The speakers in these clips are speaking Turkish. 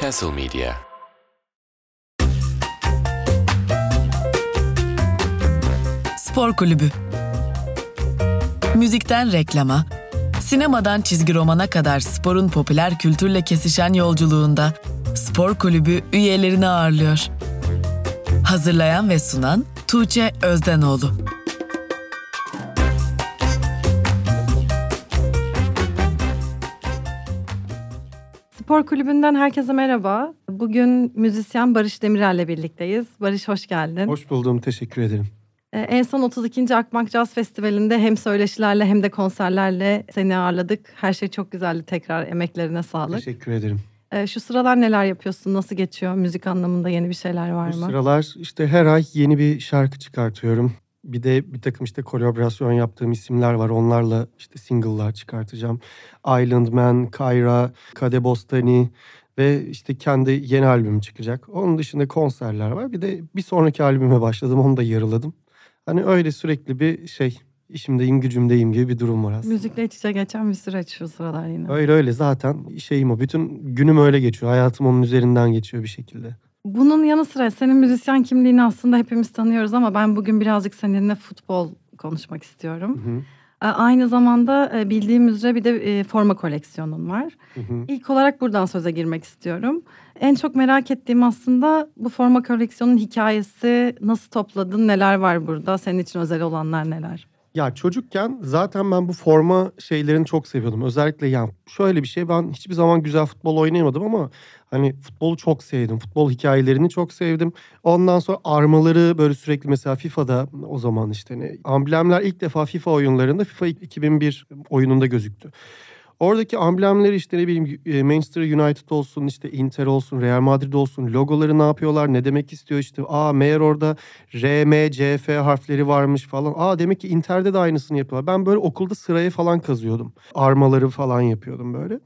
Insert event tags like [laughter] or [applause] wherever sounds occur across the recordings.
Castle Media Spor Kulübü Müzikten reklama, sinemadan çizgi romana kadar sporun popüler kültürle kesişen yolculuğunda Spor Kulübü üyelerini ağırlıyor. Hazırlayan ve sunan Tuğçe Özdenoğlu. Spor Kulübü'nden herkese merhaba. Bugün müzisyen Barış Demirel'le birlikteyiz. Barış hoş geldin. Hoş buldum, teşekkür ederim. Ee, en son 32. Akbank Jazz Festivali'nde hem söyleşilerle hem de konserlerle seni ağırladık. Her şey çok güzeldi tekrar emeklerine sağlık. Teşekkür ederim. Ee, şu sıralar neler yapıyorsun? Nasıl geçiyor? Müzik anlamında yeni bir şeyler var Bu mı? sıralar işte her ay yeni bir şarkı çıkartıyorum. Bir de bir takım işte kolaborasyon yaptığım isimler var. Onlarla işte single'lar çıkartacağım. Island Man, Kayra, Kade Bostani ve işte kendi yeni albümüm çıkacak. Onun dışında konserler var. Bir de bir sonraki albüme başladım. Onu da yarıladım. Hani öyle sürekli bir şey işimdeyim gücümdeyim gibi bir durum var aslında. Müzikle iç içe geçen bir süreç şu sıralar yine. Öyle öyle zaten şeyim o. Bütün günüm öyle geçiyor. Hayatım onun üzerinden geçiyor bir şekilde. Bunun yanı sıra senin müzisyen kimliğini aslında hepimiz tanıyoruz ama ben bugün birazcık seninle futbol konuşmak istiyorum. Hı hı. Ee, Aynı zamanda e, bildiğim üzere bir de e, forma koleksiyonun var. Hı hı. İlk olarak buradan söze girmek istiyorum. En çok merak ettiğim aslında bu forma koleksiyonun hikayesi. Nasıl topladın? Neler var burada? Senin için özel olanlar neler? Ya çocukken zaten ben bu forma şeylerini çok seviyordum. Özellikle yani şöyle bir şey ben hiçbir zaman güzel futbol oynayamadım ama hani futbolu çok sevdim. Futbol hikayelerini çok sevdim. Ondan sonra armaları böyle sürekli mesela FIFA'da o zaman işte hani amblemler ilk defa FIFA oyunlarında FIFA 2001 oyununda gözüktü. Oradaki amblemleri işte ne bileyim e, Manchester United olsun işte Inter olsun Real Madrid olsun logoları ne yapıyorlar ne demek istiyor işte aa meğer orada R, M, C, F harfleri varmış falan. Aa demek ki Inter'de de aynısını yapıyorlar. Ben böyle okulda sıraya falan kazıyordum. Armaları falan yapıyordum böyle.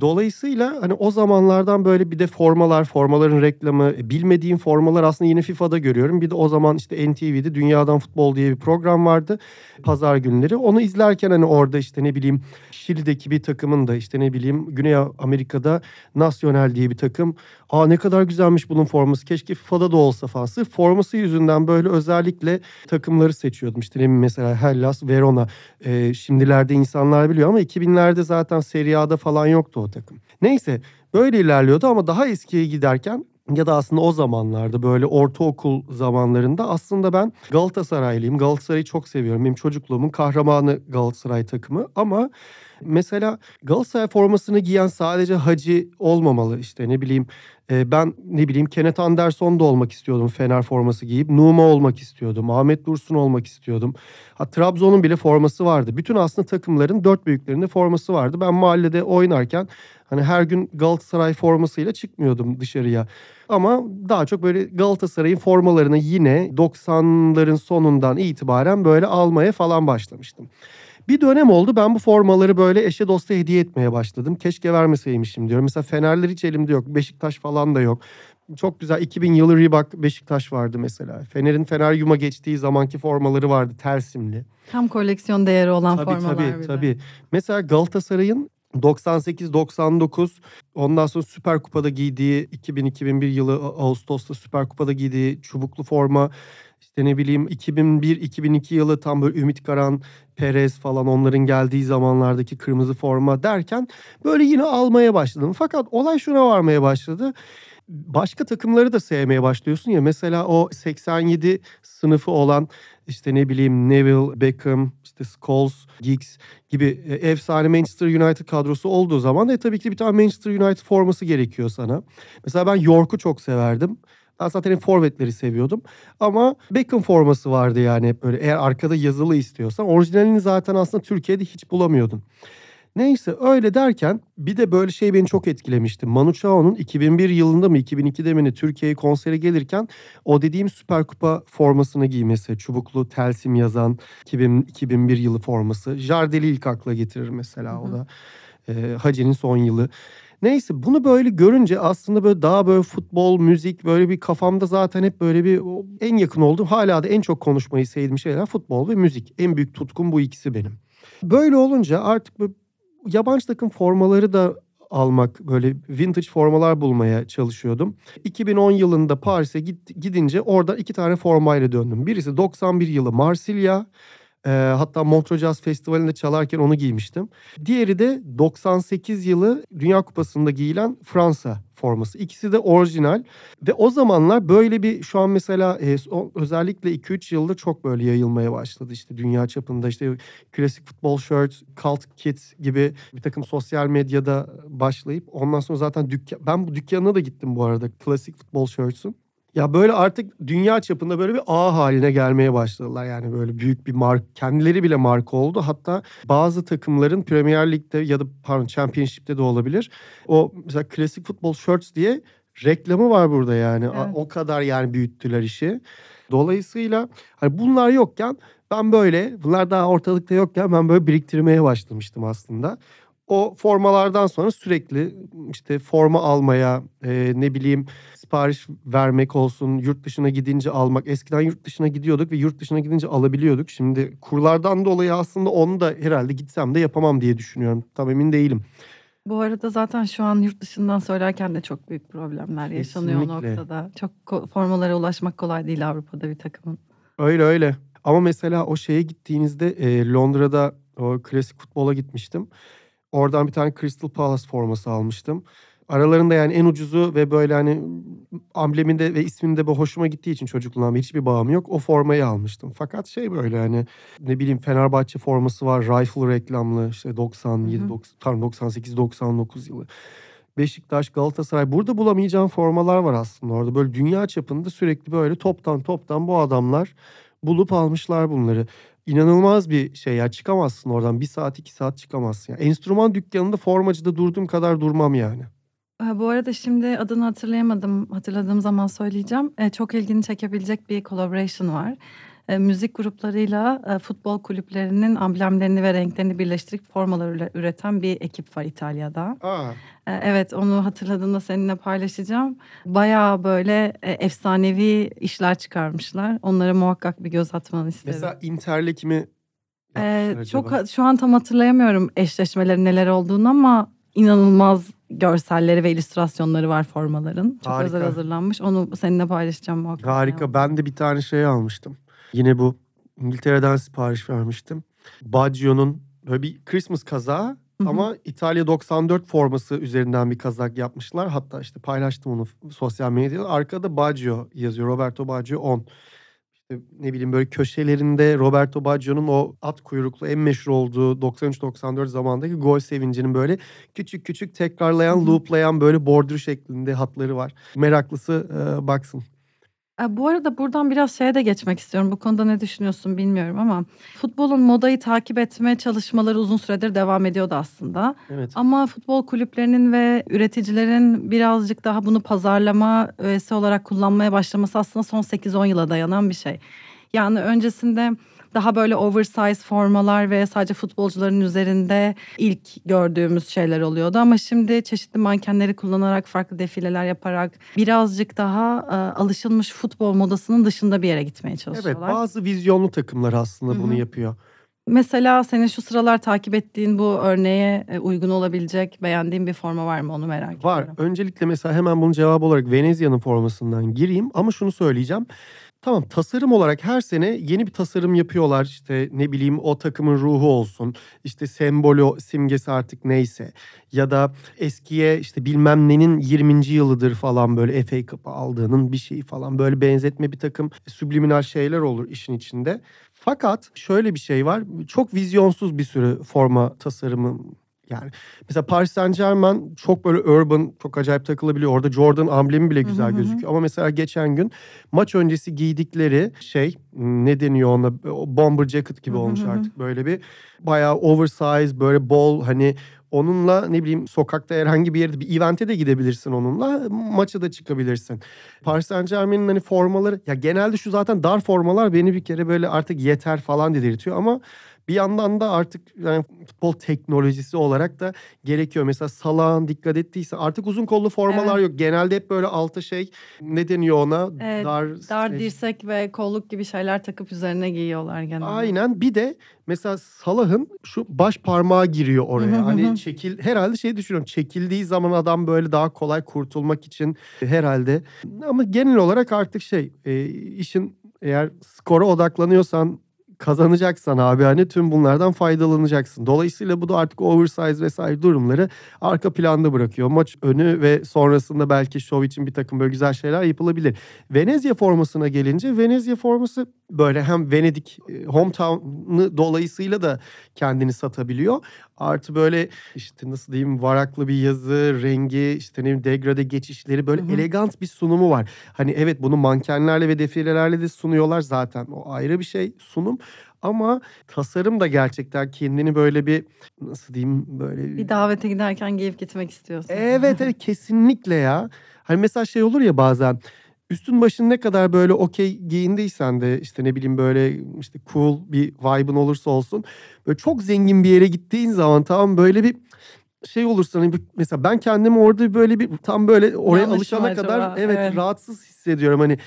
Dolayısıyla hani o zamanlardan böyle bir de formalar, formaların reklamı, bilmediğim formalar aslında yine FIFA'da görüyorum. Bir de o zaman işte NTV'de Dünyadan Futbol diye bir program vardı. Pazar günleri. Onu izlerken hani orada işte ne bileyim Şili'deki bir takımın da işte ne bileyim Güney Amerika'da Nacional diye bir takım. Aa ne kadar güzelmiş bunun forması. Keşke FIFA'da da olsa falan. Sırf forması yüzünden böyle özellikle takımları seçiyordum. İşte ne bileyim mesela Hellas, Verona. Ee, şimdilerde insanlar biliyor ama 2000'lerde zaten Serie A'da falan yoktu o takım. Neyse böyle ilerliyordu ama daha eskiye giderken ya da aslında o zamanlarda böyle ortaokul zamanlarında aslında ben Galatasaraylıyım. Galatasaray'ı çok seviyorum. Benim çocukluğumun kahramanı Galatasaray takımı ama mesela Galatasaray formasını giyen sadece Hacı olmamalı işte ne bileyim e, ben ne bileyim Kenneth Anderson da olmak istiyordum Fener forması giyip Numa olmak istiyordum Ahmet Dursun olmak istiyordum. Ha, Trabzon'un bile forması vardı. Bütün aslında takımların dört büyüklerinde forması vardı. Ben mahallede oynarken hani her gün Galatasaray formasıyla çıkmıyordum dışarıya. Ama daha çok böyle Galatasaray'ın formalarını yine 90'ların sonundan itibaren böyle almaya falan başlamıştım. Bir dönem oldu ben bu formaları böyle eşe dosta hediye etmeye başladım. Keşke vermeseymişim diyorum. Mesela Fenerler hiç elimde yok. Beşiktaş falan da yok. Çok güzel 2000 yılı Reebok Beşiktaş vardı mesela. Fener'in Fener Yuma geçtiği zamanki formaları vardı tersimli. Tam koleksiyon değeri olan Tabii formalar tabii bir de. tabii. Mesela Galatasaray'ın 98-99 ondan sonra Süper Kupa'da giydiği 2000-2001 yılı Ağustos'ta Süper Kupa'da giydiği çubuklu forma işte ne bileyim 2001-2002 yılı tam böyle Ümit Karan, Perez falan onların geldiği zamanlardaki kırmızı forma derken böyle yine almaya başladım. Fakat olay şuna varmaya başladı. Başka takımları da sevmeye başlıyorsun ya. Mesela o 87 sınıfı olan işte ne bileyim Neville, Beckham, işte Scholes, Giggs gibi e, efsane Manchester United kadrosu olduğu zaman e tabii ki bir tane Manchester United forması gerekiyor sana. Mesela ben York'u çok severdim. Ben zaten hep forvetleri seviyordum. Ama Beckham forması vardı yani böyle. Eğer arkada yazılı istiyorsan orijinalini zaten aslında Türkiye'de hiç bulamıyordun. Neyse öyle derken bir de böyle şey beni çok etkilemişti. Manu Chao'nun 2001 yılında mı 2002'de mi Türkiye'ye konsere gelirken o dediğim Süper Kupa formasını giymesi. Çubuklu telsim yazan 2000, 2001 yılı forması. Jardeli ilk akla getirir mesela o da. Ee, Hacı'nin son yılı. Neyse bunu böyle görünce aslında böyle daha böyle futbol, müzik böyle bir kafamda zaten hep böyle bir en yakın olduğum hala da en çok konuşmayı sevdiğim şeyler futbol ve müzik. En büyük tutkum bu ikisi benim. Böyle olunca artık yabancı takım formaları da almak, böyle vintage formalar bulmaya çalışıyordum. 2010 yılında Paris'e gidince orada iki tane formayla döndüm. Birisi 91 yılı Marsilya. E, hatta Montreux Jazz Festivali'nde çalarken onu giymiştim. Diğeri de 98 yılı Dünya Kupası'nda giyilen Fransa forması. İkisi de orijinal ve o zamanlar böyle bir şu an mesela e, özellikle 2-3 yıldır çok böyle yayılmaya başladı. İşte dünya çapında işte klasik futbol shirt, cult kit gibi bir takım sosyal medyada başlayıp ondan sonra zaten dükkan ben bu dükkanına da gittim bu arada klasik futbol shirts'ün. Ya böyle artık dünya çapında böyle bir ağ haline gelmeye başladılar. Yani böyle büyük bir mark, kendileri bile marka oldu. Hatta bazı takımların Premier Lig'de ya da pardon Championship'te de olabilir. O mesela klasik futbol shirts diye reklamı var burada yani. Evet. O kadar yani büyüttüler işi. Dolayısıyla hani bunlar yokken ben böyle bunlar daha ortalıkta yokken ben böyle biriktirmeye başlamıştım aslında o formalardan sonra sürekli işte forma almaya e, ne bileyim sipariş vermek olsun yurt dışına gidince almak eskiden yurt dışına gidiyorduk ve yurt dışına gidince alabiliyorduk şimdi kurlardan dolayı aslında onu da herhalde gitsem de yapamam diye düşünüyorum tam emin değilim. Bu arada zaten şu an yurt dışından söylerken de çok büyük problemler yaşanıyor o noktada. Çok formalara ulaşmak kolay değil Avrupa'da bir takımın. Öyle öyle. Ama mesela o şeye gittiğinizde e, Londra'da o klasik futbola gitmiştim. Oradan bir tane Crystal Palace forması almıştım. Aralarında yani en ucuzu ve böyle hani ambleminde ve isminde bu hoşuma gittiği için çocukluğumdan hiçbir bağım yok. O formayı almıştım. Fakat şey böyle hani ne bileyim Fenerbahçe forması var. Rifle reklamlı işte 97, 90, pardon 98, 99 yılı. Beşiktaş, Galatasaray. Burada bulamayacağım formalar var aslında orada. Böyle dünya çapında sürekli böyle toptan toptan bu adamlar bulup almışlar bunları inanılmaz bir şey ya çıkamazsın oradan bir saat iki saat çıkamazsın. Yani enstrüman dükkanında formacıda durduğum kadar durmam yani. Bu arada şimdi adını hatırlayamadım. Hatırladığım zaman söyleyeceğim. çok ilgini çekebilecek bir collaboration var. Müzik gruplarıyla futbol kulüplerinin amblemlerini ve renklerini birleştirip formalar üreten bir ekip var İtalya'da. Aa. evet onu hatırladığımda seninle paylaşacağım. Bayağı böyle efsanevi işler çıkarmışlar. Onlara muhakkak bir göz atmanı isterim. Mesela Inter'le kimi ee, çok şu an tam hatırlayamıyorum eşleşmelerin neler olduğunu ama inanılmaz görselleri ve illüstrasyonları var formaların. Çok Harika. özel hazırlanmış. Onu seninle paylaşacağım muhakkak. Harika. Ya. Ben de bir tane şey almıştım. Yine bu İngiltere'den sipariş vermiştim. Baggio'nun böyle bir Christmas kazağı ama İtalya 94 forması üzerinden bir kazak yapmışlar. Hatta işte paylaştım onu sosyal medyada. Arkada Baggio yazıyor. Roberto Baggio 10 işte ne bileyim böyle köşelerinde Roberto Baggio'nun o at kuyruklu en meşhur olduğu 93-94 zamandaki gol sevincinin böyle küçük küçük tekrarlayan, looplayan böyle border şeklinde hatları var. Meraklısı e, baksın. Bu arada buradan biraz şeye de geçmek istiyorum. Bu konuda ne düşünüyorsun bilmiyorum ama futbolun modayı takip etme çalışmaları uzun süredir devam ediyordu aslında. Evet. Ama futbol kulüplerinin ve üreticilerin birazcık daha bunu pazarlama öğesi olarak kullanmaya başlaması aslında son 8-10 yıla dayanan bir şey. Yani öncesinde daha böyle oversize formalar ve sadece futbolcuların üzerinde ilk gördüğümüz şeyler oluyordu. Ama şimdi çeşitli mankenleri kullanarak farklı defileler yaparak birazcık daha e, alışılmış futbol modasının dışında bir yere gitmeye çalışıyorlar. Evet bazı vizyonlu takımlar aslında Hı-hı. bunu yapıyor. Mesela senin şu sıralar takip ettiğin bu örneğe e, uygun olabilecek beğendiğin bir forma var mı onu merak var. ediyorum. Var. Öncelikle mesela hemen bunun cevabı olarak Venezia'nın formasından gireyim ama şunu söyleyeceğim. Tamam tasarım olarak her sene yeni bir tasarım yapıyorlar. İşte ne bileyim o takımın ruhu olsun. İşte sembolü, simgesi artık neyse. Ya da eskiye işte bilmem nenin 20. yılıdır falan böyle FA Cup'ı aldığının bir şeyi falan. Böyle benzetme bir takım subliminal şeyler olur işin içinde. Fakat şöyle bir şey var. Çok vizyonsuz bir sürü forma tasarımı yani mesela Paris Saint Germain çok böyle urban, çok acayip takılabiliyor. Orada Jordan amblemi bile güzel hı hı. gözüküyor. Ama mesela geçen gün maç öncesi giydikleri şey ne deniyor ona bomber jacket gibi olmuş hı hı. artık böyle bir bayağı oversize böyle bol hani onunla ne bileyim sokakta herhangi bir yerde bir evente de gidebilirsin onunla. Maça da çıkabilirsin. Paris Saint Germain'in hani formaları ya genelde şu zaten dar formalar beni bir kere böyle artık yeter falan dedirtiyor ama Bir yandan da artık yani futbol teknolojisi olarak da gerekiyor. Mesela Salah'ın dikkat ettiyse artık uzun kollu formalar Evet. yok. Genelde hep böyle altı şey ne deniyor ona? Ee, dar Dar streç- dirsek ve kolluk gibi şeyler takıp üzerine giyiyorlar genelde. Aynen. Bir de mesela Salah'ın şu baş parmağı giriyor oraya. Hani çekil herhalde şey düşünüyorum. Çekildiği zaman adam böyle daha kolay kurtulmak için herhalde. Ama genel olarak artık şey e, işin eğer skora odaklanıyorsan kazanacaksan abi hani tüm bunlardan faydalanacaksın. Dolayısıyla bu da artık oversize vesaire durumları arka planda bırakıyor. Maç önü ve sonrasında belki şov için bir takım böyle güzel şeyler yapılabilir. Venezia formasına gelince Venezia forması böyle hem Venedik e, hometown'ı dolayısıyla da kendini satabiliyor. Artı böyle işte nasıl diyeyim varaklı bir yazı, rengi, işte ne bileyim degrade geçişleri böyle Hı hı. elegant bir sunumu var. Hani evet bunu mankenlerle ve defilelerle de sunuyorlar zaten. O ayrı bir şey sunum. Ama tasarım da gerçekten kendini böyle bir nasıl diyeyim böyle Bir davete giderken giyip gitmek istiyorsun. Evet evet kesinlikle ya. Hani mesela şey olur ya bazen üstün başın ne kadar böyle okey giyindiysen de işte ne bileyim böyle işte cool bir vibe'ın olursa olsun böyle çok zengin bir yere gittiğin zaman tamam böyle bir şey olursa hani mesela ben kendimi orada böyle bir tam böyle oraya Yanlış alışana acaba? kadar evet, Evet. rahatsız hissediyorum hani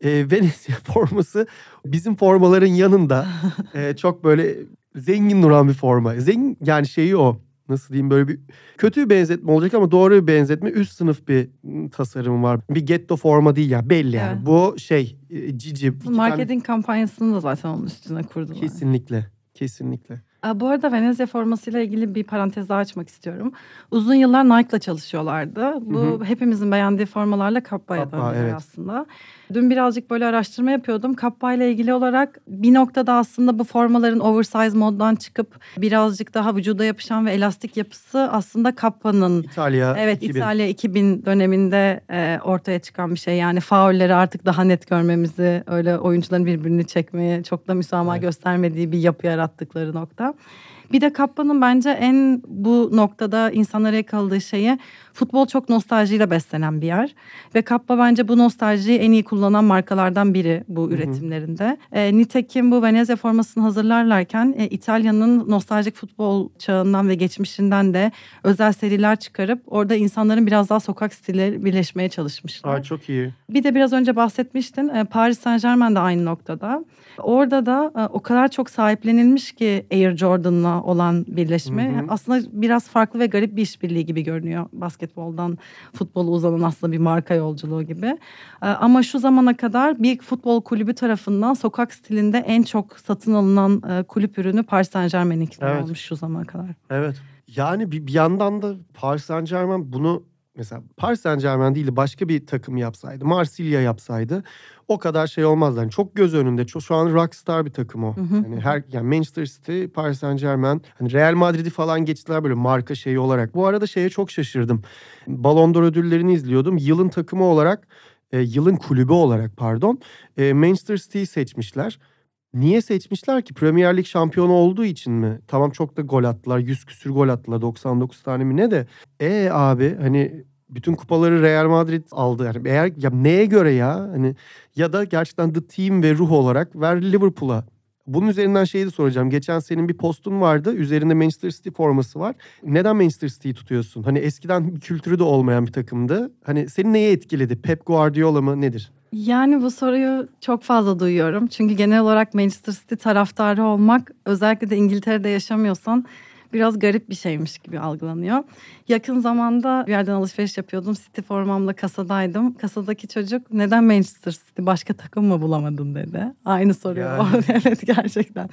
e, Venezia [laughs] forması bizim formaların yanında [laughs] e, çok böyle zengin duran bir forma. Zengin yani şeyi o nasıl diyeyim böyle bir kötü bir benzetme olacak ama doğru bir benzetme. Üst sınıf bir ım, tasarım var. Bir getto forma değil ya belli yani. Evet. Bu şey cici. iki tane- Marketing kampanyasını da zaten onun üstüne kurdular. Kesinlikle. Kesinlikle. Aa, Bu arada Venezia formasıyla ilgili bir parantez daha açmak istiyorum. Uzun yıllar Nike'la çalışıyorlardı. Bu Hı hepimizin beğendiği formalarla Kappa'ya Kappa, döndüler evet. aslında. Dün birazcık böyle araştırma yapıyordum. Kappa ile ilgili olarak bir noktada aslında bu formaların oversize moddan çıkıp birazcık daha vücuda yapışan ve elastik yapısı aslında Kappa'nın İtalya Evet 2000. İtalya 2000 döneminde e, ortaya çıkan bir şey. Yani faulleri artık daha net görmemizi, öyle oyuncuların birbirini çekmeye çok da müsamaha Evet. göstermediği bir yapı yarattıkları nokta. Bir de Kappa'nın bence en bu noktada insanlara yakaladığı şeyi futbol çok nostaljiyle beslenen bir yer. Ve Kappa bence bu nostaljiyi en iyi kullanan markalardan biri bu hı. üretimlerinde. E, nitekim bu Venezia formasını hazırlarlarken e, İtalya'nın nostaljik futbol çağından ve geçmişinden de özel seriler çıkarıp orada insanların biraz daha sokak stili birleşmeye çalışmışlar. Aa, çok iyi. Bir de biraz önce bahsetmiştin e, Paris Saint Germain de aynı noktada. Orada da e, o kadar çok sahiplenilmiş ki Air Jordan'la olan birleşme. Hı hı. Aslında biraz farklı ve garip bir işbirliği gibi görünüyor. Basketboldan futbola uzanan aslında bir marka yolculuğu gibi. E, Ama şu zamana kadar bir futbol kulübü tarafından sokak stilinde en çok satın alınan e, kulüp ürünü Paris Saint Germain'inkiler Evet. olmuş şu zamana kadar. Evet. Yani bir, bir yandan da Paris Saint Germain bunu mesela Paris Saint Germain değil de başka bir takım yapsaydı, Marsilya yapsaydı o kadar şey olmazdı. Yani çok göz önünde. Çok, şu an rockstar bir takım o. Hı hı. Yani her yani Manchester City, Paris Saint Germain, hani Real Madrid'i falan geçtiler böyle marka şeyi olarak. Bu arada şeye çok şaşırdım. Ballon d'Or ödüllerini izliyordum. Yılın takımı olarak, e, yılın kulübü olarak pardon, e, Manchester City'yi seçmişler. Niye seçmişler ki? Premier Lig şampiyonu olduğu için mi? Tamam çok da gol attılar. 100 küsür gol attılar. 99 tane mi ne de. E abi hani bütün kupaları Real Madrid aldı. Yani eğer ya neye göre ya? Hani ya da gerçekten the team ve ruh olarak ver Liverpool'a. Bunun üzerinden şeyi de soracağım. Geçen senin bir postun vardı. Üzerinde Manchester City forması var. Neden Manchester City'yi tutuyorsun? Hani eskiden bir kültürü de olmayan bir takımdı. Hani seni neye etkiledi? Pep Guardiola mı nedir? Yani bu soruyu çok fazla duyuyorum. Çünkü genel olarak Manchester City taraftarı olmak özellikle de İngiltere'de yaşamıyorsan biraz garip bir şeymiş gibi algılanıyor. Yakın zamanda bir yerden alışveriş yapıyordum. City formamla kasadaydım. Kasadaki çocuk neden Manchester City başka takım mı bulamadın dedi. Aynı soruyu. Yani. [laughs] evet gerçekten.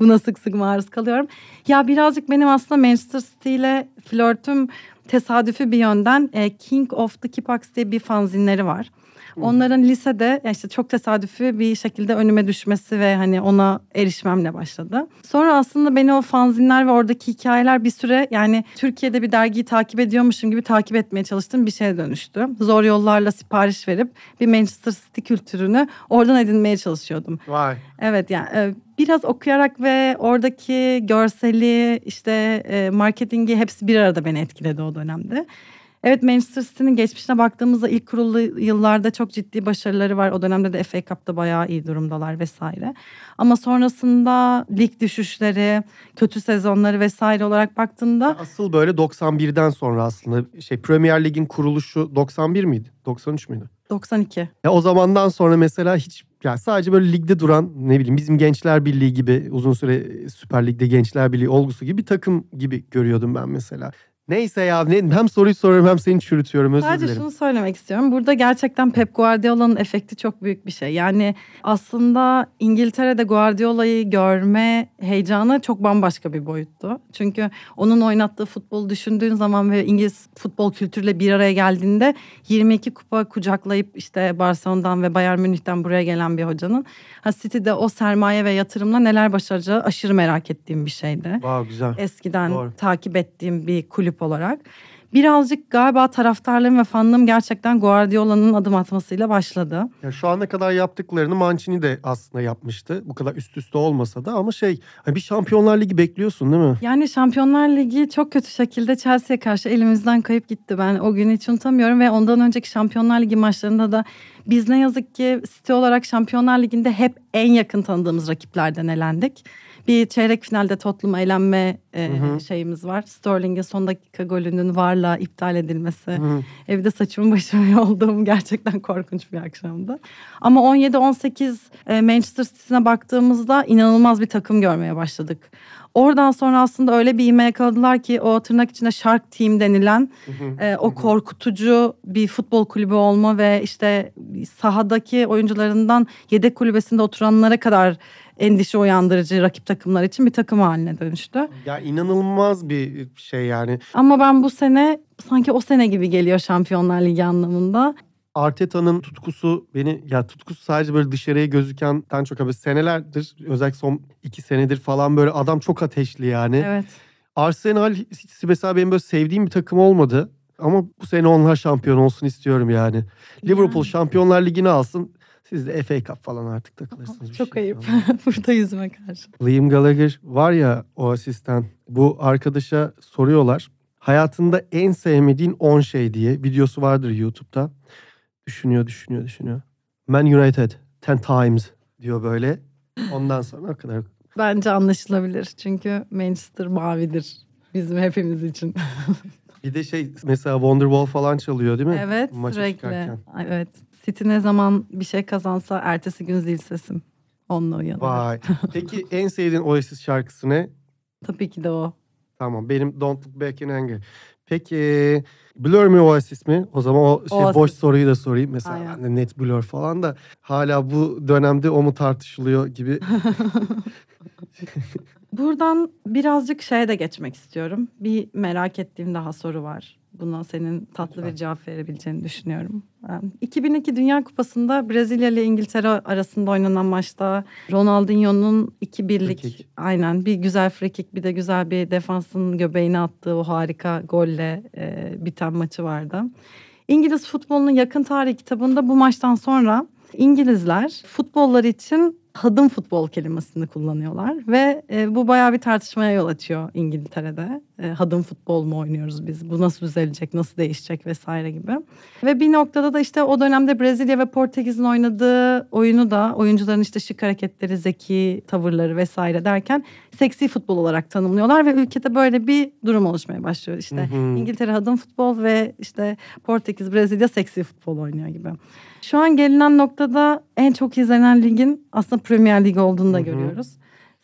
Buna sık sık maruz kalıyorum. Ya birazcık benim aslında Manchester City ile flörtüm tesadüfi bir yönden e, King of the Kipax diye bir fanzinleri var. Onların lisede işte çok tesadüfi bir şekilde önüme düşmesi ve hani ona erişmemle başladı. Sonra aslında beni o fanzinler ve oradaki hikayeler bir süre yani Türkiye'de bir dergiyi takip ediyormuşum gibi takip etmeye çalıştığım bir şeye dönüştü. Zor yollarla sipariş verip bir Manchester City kültürünü oradan edinmeye çalışıyordum. Vay. Evet yani e, biraz okuyarak ve oradaki görseli işte e, marketingi hepsi bir arada beni etkiledi o dönemde. Evet Manchester City'nin geçmişine baktığımızda ilk kurulduğu yıllarda çok ciddi başarıları var. O dönemde de FA Cup'ta bayağı iyi durumdalar vesaire. Ama sonrasında lig düşüşleri, kötü sezonları vesaire olarak baktığında Asıl böyle 91'den sonra aslında şey Premier Lig'in kuruluşu 91 miydi? 93 müydü? 92. Ya o zamandan sonra mesela hiç yani sadece böyle ligde duran ne bileyim bizim Gençler Birliği gibi uzun süre Süper Lig'de Gençler Birliği olgusu gibi bir takım gibi görüyordum ben mesela. Neyse ya ne, hem soruyu soruyorum hem seni çürütüyorum özür Sadece dilerim. şunu söylemek istiyorum. Burada gerçekten Pep Guardiola'nın efekti çok büyük bir şey. Yani aslında İngiltere'de Guardiola'yı görme heyecanı çok bambaşka bir boyuttu. Çünkü onun oynattığı futbolu düşündüğün zaman ve İngiliz futbol kültürüyle bir araya geldiğinde 22 kupa kucaklayıp işte Barcelona'dan ve Bayern Münih'ten buraya gelen bir hocanın ha City'de o sermaye ve yatırımla neler başaracağı aşırı merak ettiğim bir şeydi Wow güzel. eskiden Doğru. takip ettiğim bir kulüp olarak. Birazcık galiba taraftarlığım ve fanlığım gerçekten Guardiola'nın adım atmasıyla başladı. Ya şu ana kadar yaptıklarını Mancini de aslında yapmıştı. Bu kadar üst üste olmasa da ama şey hani bir Şampiyonlar Ligi bekliyorsun değil mi? Yani Şampiyonlar Ligi çok kötü şekilde Chelsea'ye karşı elimizden kayıp gitti. Ben o günü hiç unutamıyorum ve ondan önceki Şampiyonlar Ligi maçlarında da biz ne yazık ki City olarak Şampiyonlar Ligi'nde hep en yakın tanıdığımız rakiplerden elendik. Bir çeyrek finalde Tottenham'a elenme e, Hı hı. şeyimiz var. Sterling'in son dakika golünün varla iptal edilmesi. Hı. Evde saçımı başımı yolduğum [laughs] gerçekten korkunç bir akşamdı. Ama 17-18 e, Manchester City'sine baktığımızda inanılmaz bir takım görmeye başladık. Oradan sonra aslında öyle bir ivme yakaladılar ki o tırnak içinde Shark Team denilen e, o korkutucu bir futbol kulübü olma ve işte sahadaki oyuncularından yedek kulübesinde oturanlara kadar endişe uyandırıcı rakip takımlar için bir takım haline dönüştü. Ya inanılmaz bir şey yani. Ama ben bu sene sanki o sene gibi geliyor Şampiyonlar Ligi anlamında. Arteta'nın tutkusu beni ya tutkusu sadece böyle dışarıya gözükenden çok abi senelerdir özellikle son iki senedir falan böyle adam çok ateşli yani. Evet. Arsenal mesela benim böyle sevdiğim bir takım olmadı. Ama bu sene onlar şampiyon olsun istiyorum yani. Liverpool Yani. Şampiyonlar Ligi'ni alsın. Siz de FA Cup falan artık takılırsınız. Çok şey ayıp. [laughs] Burada yüzüme karşı. Liam Gallagher var ya o asistan. Bu arkadaşa soruyorlar. Hayatında en sevmediğin 10 şey diye videosu vardır YouTube'da. Düşünüyor, düşünüyor, düşünüyor. Man United 10 times diyor böyle. Ondan sonra o kadar. Bence anlaşılabilir. Çünkü Manchester mavidir. Bizim hepimiz için. Bir de şey mesela Wonderwall falan çalıyor değil mi? evet Maça sürekli. çıkarken. Evet. City ne zaman bir şey kazansa ertesi gün zil sesim. Onunla uyanıyor. Vay. [laughs] Peki en sevdiğin Oasis şarkısı ne? Tabii ki de o. Tamam benim Don't Look Back in Anger. Peki Blur mi Oasis mi? O zaman o şey Oasis. boş soruyu da sorayım. Mesela Aynen. de net Blur falan da hala bu dönemde o mu tartışılıyor gibi. [laughs] Buradan birazcık şeye de geçmek istiyorum. Bir merak ettiğim daha soru var. Buna senin tatlı Lütfen. bir cevap verebileceğini düşünüyorum. Ee, 2002 Dünya Kupası'nda Brezilya ile İngiltere arasında oynanan maçta Ronaldinho'nun iki birlik Free kick. aynen bir güzel free kick bir de güzel bir defansın göbeğine attığı o harika golle e, biten maçı vardı. İngiliz futbolunun yakın tarih kitabında bu maçtan sonra İngilizler futbolları için hadım futbol kelimesini kullanıyorlar ve e, bu bayağı bir tartışmaya yol açıyor İngiltere'de. E, hadım futbol mu oynuyoruz biz? Bu nasıl düzelecek, nasıl değişecek vesaire gibi. Ve bir noktada da işte o dönemde Brezilya ve Portekiz'in oynadığı oyunu da oyuncuların işte şık hareketleri, zeki tavırları vesaire derken seksi futbol olarak tanımlıyorlar ve ülkede böyle bir durum oluşmaya başlıyor. İşte Hı hı. İngiltere hadım futbol ve işte Portekiz, Brezilya seksi futbol oynuyor gibi. Şu an gelinen noktada en çok izlenen ligin aslında Premier Lig olduğunu da Hı hı. görüyoruz.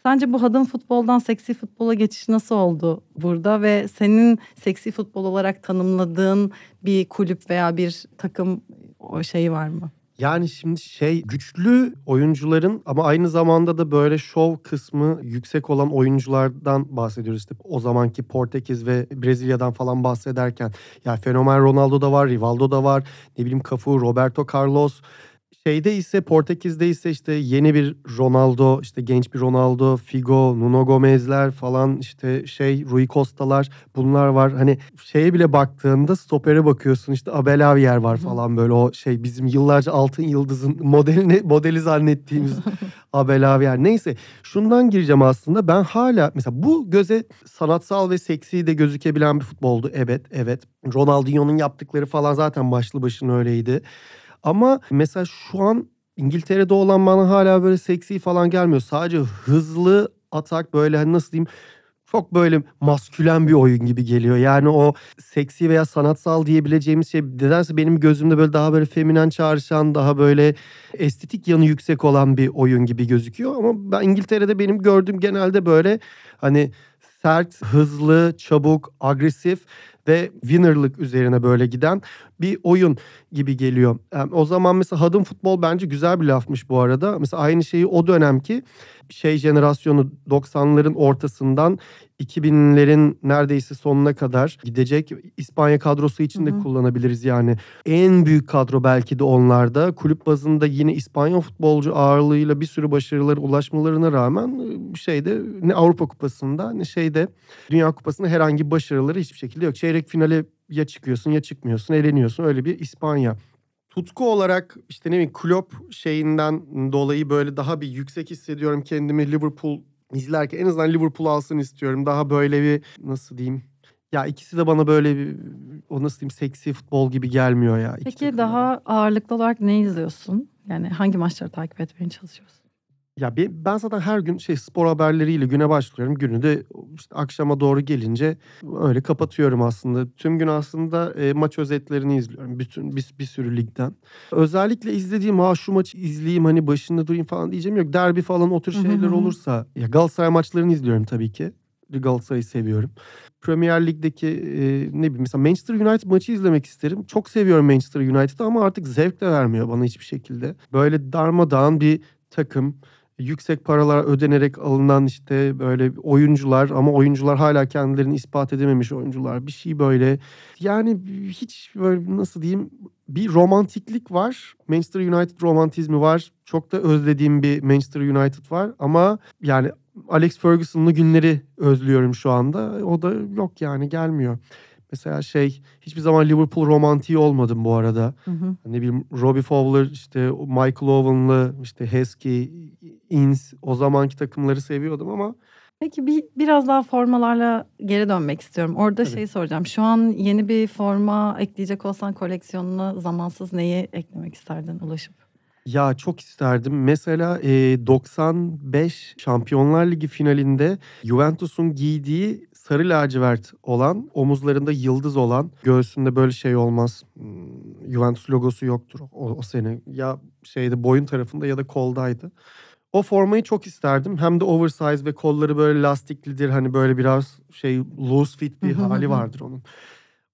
Sence bu hadım futboldan seksi futbola geçiş nasıl oldu burada ve senin seksi futbol olarak tanımladığın bir kulüp veya bir takım o şeyi var mı? Yani şimdi şey güçlü oyuncuların ama aynı zamanda da böyle şov kısmı yüksek olan oyunculardan bahsediyoruz. İşte o zamanki Portekiz ve Brezilya'dan falan bahsederken ya fenomen Ronaldo da var, Rivaldo da var, ne bileyim Cafu, Roberto Carlos. Şeyde ise Portekiz'de ise işte yeni bir Ronaldo, işte genç bir Ronaldo, Figo, Nuno Gomez'ler falan işte şey Rui Costa'lar bunlar var. Hani şeye bile baktığında stopere bakıyorsun işte Abel Avier var falan böyle. O şey bizim yıllarca altın yıldızın modelini modeli zannettiğimiz [laughs] Abel abi yani neyse şundan gireceğim aslında. Ben hala mesela bu göze sanatsal ve seksi de gözükebilen bir futboldu. Evet evet. Ronaldinho'nun yaptıkları falan zaten başlı başına öyleydi ama mesela şu an İngiltere'de olan bana hala böyle seksi falan gelmiyor sadece hızlı atak böyle hani nasıl diyeyim çok böyle maskülen bir oyun gibi geliyor. Yani o seksi veya sanatsal diyebileceğimiz şey nedense benim gözümde böyle daha böyle feminen çağrışan, daha böyle estetik yanı yüksek olan bir oyun gibi gözüküyor. Ama ben İngiltere'de benim gördüğüm genelde böyle hani sert, hızlı, çabuk, agresif ve winner'lık üzerine böyle giden bir oyun gibi geliyor. Yani o zaman mesela hadım futbol bence güzel bir lafmış bu arada. Mesela aynı şeyi o dönemki şey jenerasyonu 90'ların ortasından 2000'lerin neredeyse sonuna kadar gidecek İspanya kadrosu için de kullanabiliriz yani. En büyük kadro belki de onlarda. Kulüp bazında yine İspanya futbolcu ağırlığıyla bir sürü başarılara ulaşmalarına rağmen şeyde ne Avrupa Kupası'nda ne şeyde Dünya Kupası'nda herhangi başarıları hiçbir şekilde yok. Çeyrek finale ya çıkıyorsun ya çıkmıyorsun, eğleniyorsun. Öyle bir İspanya tutku olarak işte ne bileyim Klopp şeyinden dolayı böyle daha bir yüksek hissediyorum kendimi Liverpool izlerken en azından Liverpool alsın istiyorum. Daha böyle bir nasıl diyeyim ya ikisi de bana böyle bir o nasıl diyeyim seksi futbol gibi gelmiyor ya. Peki daha ağırlıklı olarak ne izliyorsun? Yani hangi maçları takip etmeye çalışıyorsun? Ya ben zaten her gün şey spor haberleriyle güne başlıyorum. Günü de işte akşama doğru gelince öyle kapatıyorum aslında. Tüm gün aslında e, maç özetlerini izliyorum. Bütün bir, bir sürü ligden. Özellikle izlediğim ha şu maçı izleyeyim hani başında durayım falan diyeceğim yok. Derbi falan o tür şeyler olursa ya Galatasaray maçlarını izliyorum tabii ki. Galatasaray'ı seviyorum. Premier Lig'deki e, ne bileyim mesela Manchester United maçı izlemek isterim. Çok seviyorum Manchester United'ı ama artık zevk de vermiyor bana hiçbir şekilde. Böyle darmadağın bir takım yüksek paralar ödenerek alınan işte böyle oyuncular ama oyuncular hala kendilerini ispat edememiş oyuncular. Bir şey böyle yani hiç böyle nasıl diyeyim bir romantiklik var. Manchester United romantizmi var. Çok da özlediğim bir Manchester United var ama yani Alex Ferguson'lı günleri özlüyorum şu anda. O da yok yani gelmiyor. Mesela şey hiçbir zaman Liverpool romantiği olmadım bu arada. Hı hı. Ne bileyim Robbie Fowler işte Michael Owen'lı işte Heskey, Ince o zamanki takımları seviyordum ama Peki bir biraz daha formalarla geri dönmek istiyorum. Orada Tabii. şeyi soracağım. Şu an yeni bir forma ekleyecek olsan koleksiyonuna zamansız neyi eklemek isterdin ulaşıp? Ya çok isterdim. Mesela e, 95 Şampiyonlar Ligi finalinde Juventus'un giydiği sarı lacivert olan, omuzlarında yıldız olan, göğsünde böyle şey olmaz. Hmm, Juventus logosu yoktur o, o sene. Ya şeyde boyun tarafında ya da koldaydı. O formayı çok isterdim. Hem de oversize ve kolları böyle lastiklidir. Hani böyle biraz şey loose fit bir hali vardır onun.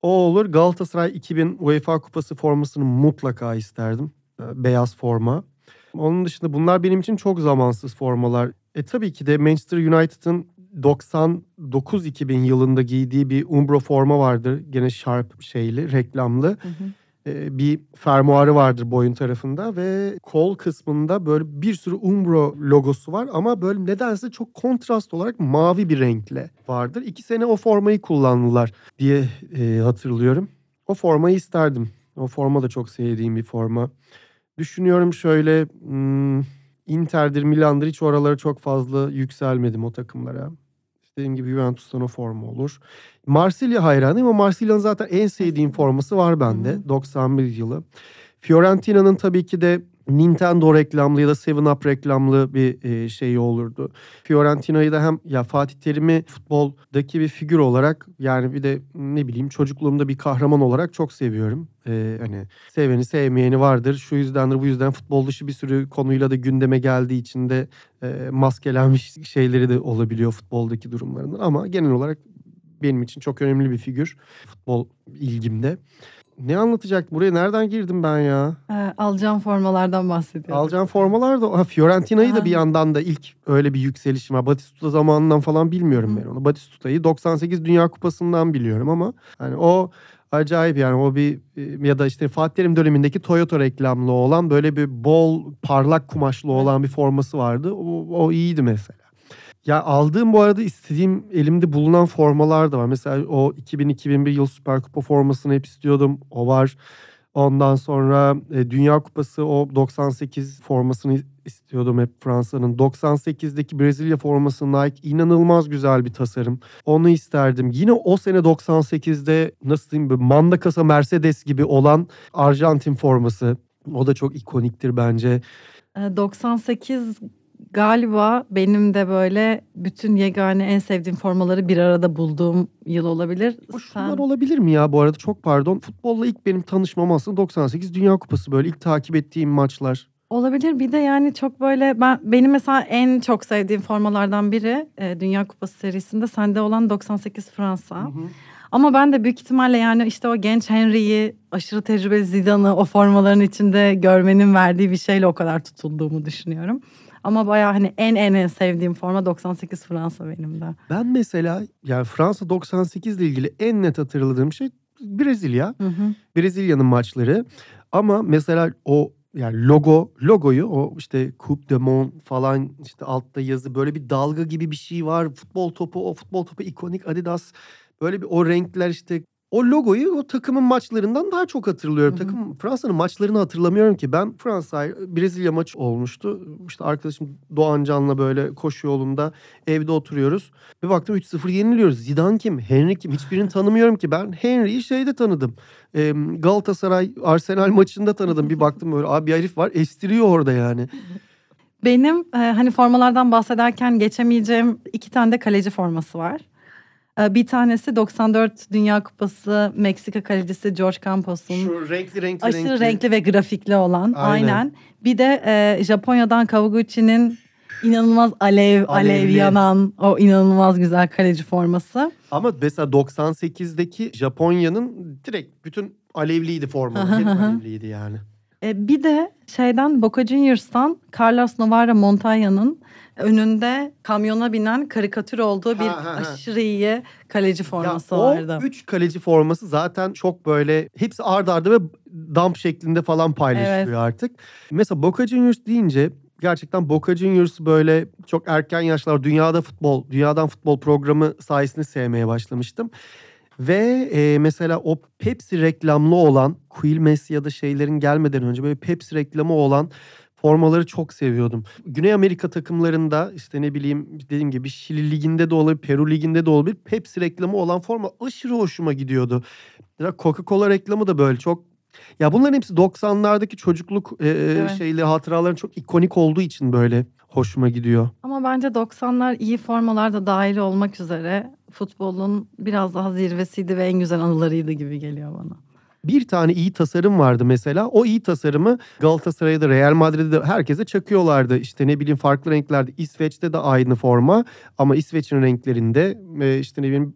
O olur. Galatasaray 2000 UEFA Kupası formasını mutlaka isterdim. Ee, beyaz forma. Onun dışında bunlar benim için çok zamansız formalar. E tabii ki de Manchester United'ın 99-2000 yılında giydiği bir Umbro forma vardır. Gene Sharp şeyli, reklamlı. Hı hı. Ee, bir fermuarı vardır boyun tarafında ve kol kısmında böyle bir sürü Umbro logosu var ama böyle nedense çok kontrast olarak mavi bir renkle vardır. İki sene o formayı kullandılar diye e, hatırlıyorum. O formayı isterdim. O forma da çok sevdiğim bir forma. Düşünüyorum şöyle hmm, Inter'dir, Milan'dır hiç oralara çok fazla yükselmedim o takımlara. Dediğim gibi Juventus'tan o forma olur. Marsilya hayranıyım ama Marsilya'nın zaten en sevdiğim forması var bende. Hı hı. 91 yılı. Fiorentina'nın tabii ki de Nintendo reklamlı ya da 7-Up reklamlı bir e, şey olurdu. Fiorentina'yı da hem ya Fatih Terim'i futboldaki bir figür olarak yani bir de ne bileyim çocukluğumda bir kahraman olarak çok seviyorum. Ee, hani seveni sevmeyeni vardır. Şu yüzdendir bu yüzden futbol dışı bir sürü konuyla da gündeme geldiği için de e, maskelenmiş şeyleri de olabiliyor futboldaki durumlarından. Ama genel olarak benim için çok önemli bir figür futbol ilgimde. Ne anlatacak? Buraya nereden girdim ben ya? Ee, alacağım formalardan bahsediyorum. Alacağım formalar da ha, Fiorentina'yı da bir yandan da ilk öyle bir yükselişim var. Batistuta zamanından falan bilmiyorum Hı. ben onu. Batistuta'yı 98 Dünya Kupası'ndan biliyorum ama hani o acayip yani o bir ya da işte Fatih Terim dönemindeki Toyota reklamlı olan böyle bir bol parlak kumaşlı olan bir forması vardı. O, o iyiydi mesela. Ya aldığım bu arada istediğim elimde bulunan formalar da var. Mesela o 2000-2001 yıl Süper Kupa formasını hep istiyordum. O var. Ondan sonra e, Dünya Kupası o 98 formasını istiyordum hep Fransa'nın. 98'deki Brezilya forması Nike inanılmaz güzel bir tasarım. Onu isterdim. Yine o sene 98'de nasıl diyeyim böyle manda kasa Mercedes gibi olan Arjantin forması. O da çok ikoniktir bence. Ee, 98 galiba benim de böyle bütün yegane en sevdiğim formaları bir arada bulduğum yıl olabilir. Bu Şunlar olabilir mi ya bu arada çok pardon. Futbolla ilk benim tanışmam aslında 98 Dünya Kupası böyle ilk takip ettiğim maçlar. Olabilir bir de yani çok böyle ben benim mesela en çok sevdiğim formalardan biri e, Dünya Kupası serisinde sende olan 98 Fransa. Ama ben de büyük ihtimalle yani işte o genç Henry'yi aşırı tecrübeli Zidane'ı o formaların içinde görmenin verdiği bir şeyle o kadar tutulduğumu düşünüyorum. Ama bayağı hani en en en sevdiğim forma 98 Fransa benim de. Ben mesela yani Fransa 98 ile ilgili en net hatırladığım şey Brezilya. Hı hı. Brezilya'nın maçları. Ama mesela o yani logo logoyu o işte Coupe de Monde falan işte altta yazı böyle bir dalga gibi bir şey var. Futbol topu o futbol topu ikonik Adidas böyle bir o renkler işte o logoyu o takımın maçlarından daha çok hatırlıyorum. Hı hı. Takım Fransa'nın maçlarını hatırlamıyorum ki. Ben Fransa Brezilya maçı olmuştu. İşte arkadaşım Doğan Can'la böyle koşu yolunda evde oturuyoruz. Bir baktım 3-0 yeniliyoruz. Zidane kim? Henry kim? Hiçbirini tanımıyorum ki. Ben Henry'yi şeyde tanıdım. Ee, Galatasaray Arsenal maçında tanıdım. Bir baktım böyle abi bir herif var estiriyor orada yani. Benim e, hani formalardan bahsederken geçemeyeceğim iki tane de kaleci forması var. E, bir tanesi 94 Dünya Kupası Meksika kalecisi George Campos'un Şu renkli renkli aşırı renkli. ve grafikli olan aynen. Aynen. Bir de e, Japonya'dan Kawaguchi'nin inanılmaz alev alev Alevli. yanan o inanılmaz güzel kaleci forması. Ama mesela 98'deki Japonya'nın direkt bütün alevliydi formaları. Hep alevliydi yani. E, bir de şeyden Boca Juniors'tan Carlos Navarro Montaña'nın önünde kamyona binen karikatür olduğu bir Ha, ha, aşırı iyi kaleci forması ya vardı. O üç kaleci forması zaten çok böyle hepsi ard arda ve dump şeklinde falan paylaşılıyor Evet. artık. Mesela Boca Juniors deyince gerçekten Boca Juniors böyle çok erken yaşlar dünyada futbol, dünyadan futbol programı sayesinde sevmeye başlamıştım. Ve e, mesela o Pepsi reklamlı olan Quilmes ya da şeylerin gelmeden önce böyle Pepsi reklamı olan formaları çok seviyordum. Güney Amerika takımlarında işte ne bileyim dediğim gibi Şili liginde de olabilir, Peru liginde de olabilir. Pepsi reklamı olan forma aşırı hoşuma gidiyordu. Coca-Cola reklamı da böyle çok ya bunların hepsi 90'lardaki çocukluk e, Evet. şeyli hatıraların çok ikonik olduğu için böyle hoşuma gidiyor. Ama bence 90'lar iyi formalar da dahil olmak üzere futbolun biraz daha zirvesiydi ve en güzel anılarıydı gibi geliyor bana. Bir tane iyi tasarım vardı mesela. O iyi tasarımı Galatasaray'da, Real Madrid'de herkese çakıyorlardı. İşte ne bileyim farklı renklerde. İsveç'te de aynı forma ama İsveç'in renklerinde işte ne bileyim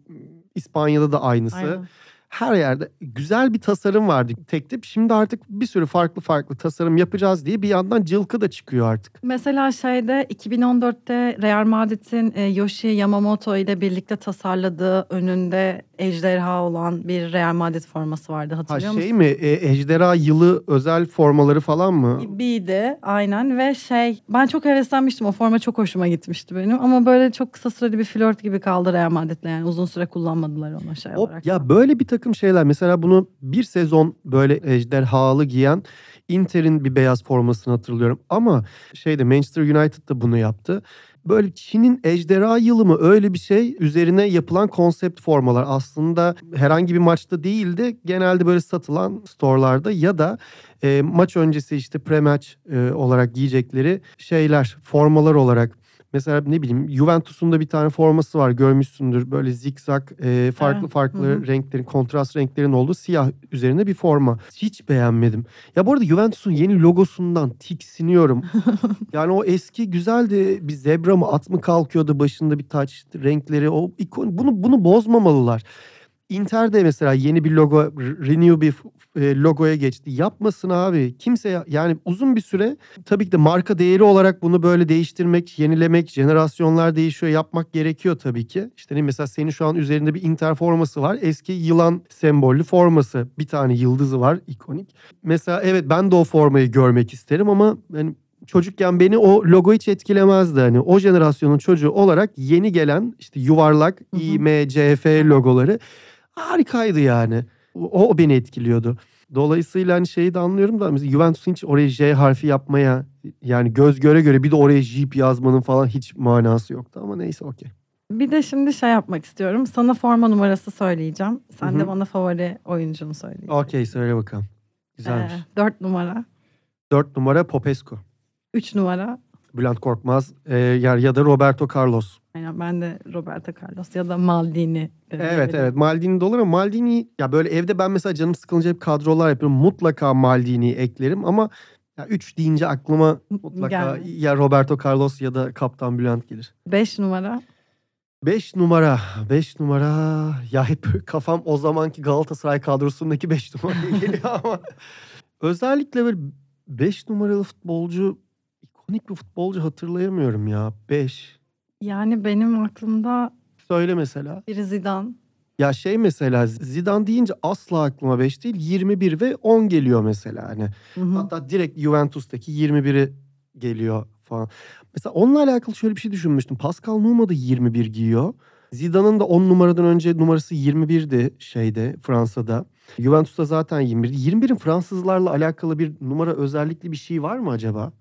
İspanya'da da aynısı. Aynen. Her yerde güzel bir tasarım vardı tek tip. Şimdi artık bir sürü farklı farklı tasarım yapacağız diye bir yandan cılkı da çıkıyor artık. Mesela şeyde 2014'te Real Madrid'in e, Yoshi Yamamoto ile birlikte tasarladığı önünde ejderha olan bir Real Madrid forması vardı Ha hatırlıyor şey musun? mi? E, ejderha yılı özel formaları falan mı? Gibiydi aynen ve şey ben çok heveslenmiştim o forma çok hoşuma gitmişti benim ama böyle çok kısa süreli bir flört gibi kaldı Real Madrid'le yani uzun süre kullanmadılar onu şey Hop, olarak. ya böyle bir takım şeyler mesela bunu bir sezon böyle ejderhalı giyen Inter'in bir beyaz formasını hatırlıyorum. Ama şeyde Manchester United da bunu yaptı. Böyle Çin'in ejderha yılı mı öyle bir şey üzerine yapılan konsept formalar. Aslında herhangi bir maçta değil de genelde böyle satılan storelarda ya da e, maç öncesi işte pre-match e, olarak giyecekleri şeyler formalar olarak Mesela ne bileyim Juventus'un da bir tane forması var görmüşsündür. Böyle zikzak e, farklı Evet, farklı hı hı. renklerin kontrast renklerin olduğu siyah üzerine bir forma. Hiç beğenmedim. Ya bu arada Juventus'un yeni logosundan tiksiniyorum. [laughs] yani o eski güzeldi. Bir zebra mı at mı kalkıyordu başında bir taç renkleri. O ikon bunu bunu bozmamalılar. Inter de mesela yeni bir logo, renew bir e, logoya geçti. Yapmasın abi. Kimse ya- yani uzun bir süre tabii ki de marka değeri olarak bunu böyle değiştirmek, yenilemek, jenerasyonlar değişiyor yapmak gerekiyor tabii ki. İşte mesela senin şu an üzerinde bir Inter forması var. Eski yılan sembollü forması. Bir tane yıldızı var ikonik. Mesela evet ben de o formayı görmek isterim ama yani çocukken beni o logo hiç etkilemezdi. Hani o jenerasyonun çocuğu olarak yeni gelen işte yuvarlak hı. IMCF logoları harikaydı yani. O, o beni etkiliyordu. Dolayısıyla hani şeyi de anlıyorum da mesela Juventus'un hiç oraya J harfi yapmaya yani göz göre göre bir de oraya Jeep yazmanın falan hiç manası yoktu ama neyse okey. Bir de şimdi şey yapmak istiyorum. Sana forma numarası söyleyeceğim. Sen Hı hı. de bana favori oyuncunu söyleyeceksin. Okey söyle bakalım. Güzelmiş. Ee, 4 numara, 4 numara Popescu. 3 numara. Bülent Korkmaz e, ya, ya da Roberto Carlos. Aynen ben de Roberto Carlos ya da Maldini. e, Evet evet Maldini de olur ama Maldini ya böyle evde ben mesela canım sıkılınca hep kadrolar yapıyorum. Mutlaka Maldini'yi eklerim ama ya 3 deyince aklıma mutlaka Gelmez. ya Roberto Carlos ya da Kaptan Bülent gelir. 5 numara. 5 numara. 5 numara. Ya hep kafam o zamanki Galatasaray kadrosundaki 5 numaraya geliyor ama. [laughs] Özellikle böyle 5 numaralı futbolcu, ikonik bir futbolcu hatırlayamıyorum ya. 5. Yani benim aklımda Söyle mesela. biri Zidane. Ya şey mesela Zidane deyince asla aklıma 5 değil 21 ve 10 geliyor mesela. Hani Hı hı. Hatta direkt Juventus'taki 21'i geliyor falan. Mesela onunla alakalı şöyle bir şey düşünmüştüm. Pascal Nouma da 21 giyiyor. Zidane'ın da 10 numaradan önce numarası 21'di şeyde Fransa'da. Juventus'ta zaten 21. 21'in Fransızlarla alakalı bir numara özellikli bir şey var mı acaba?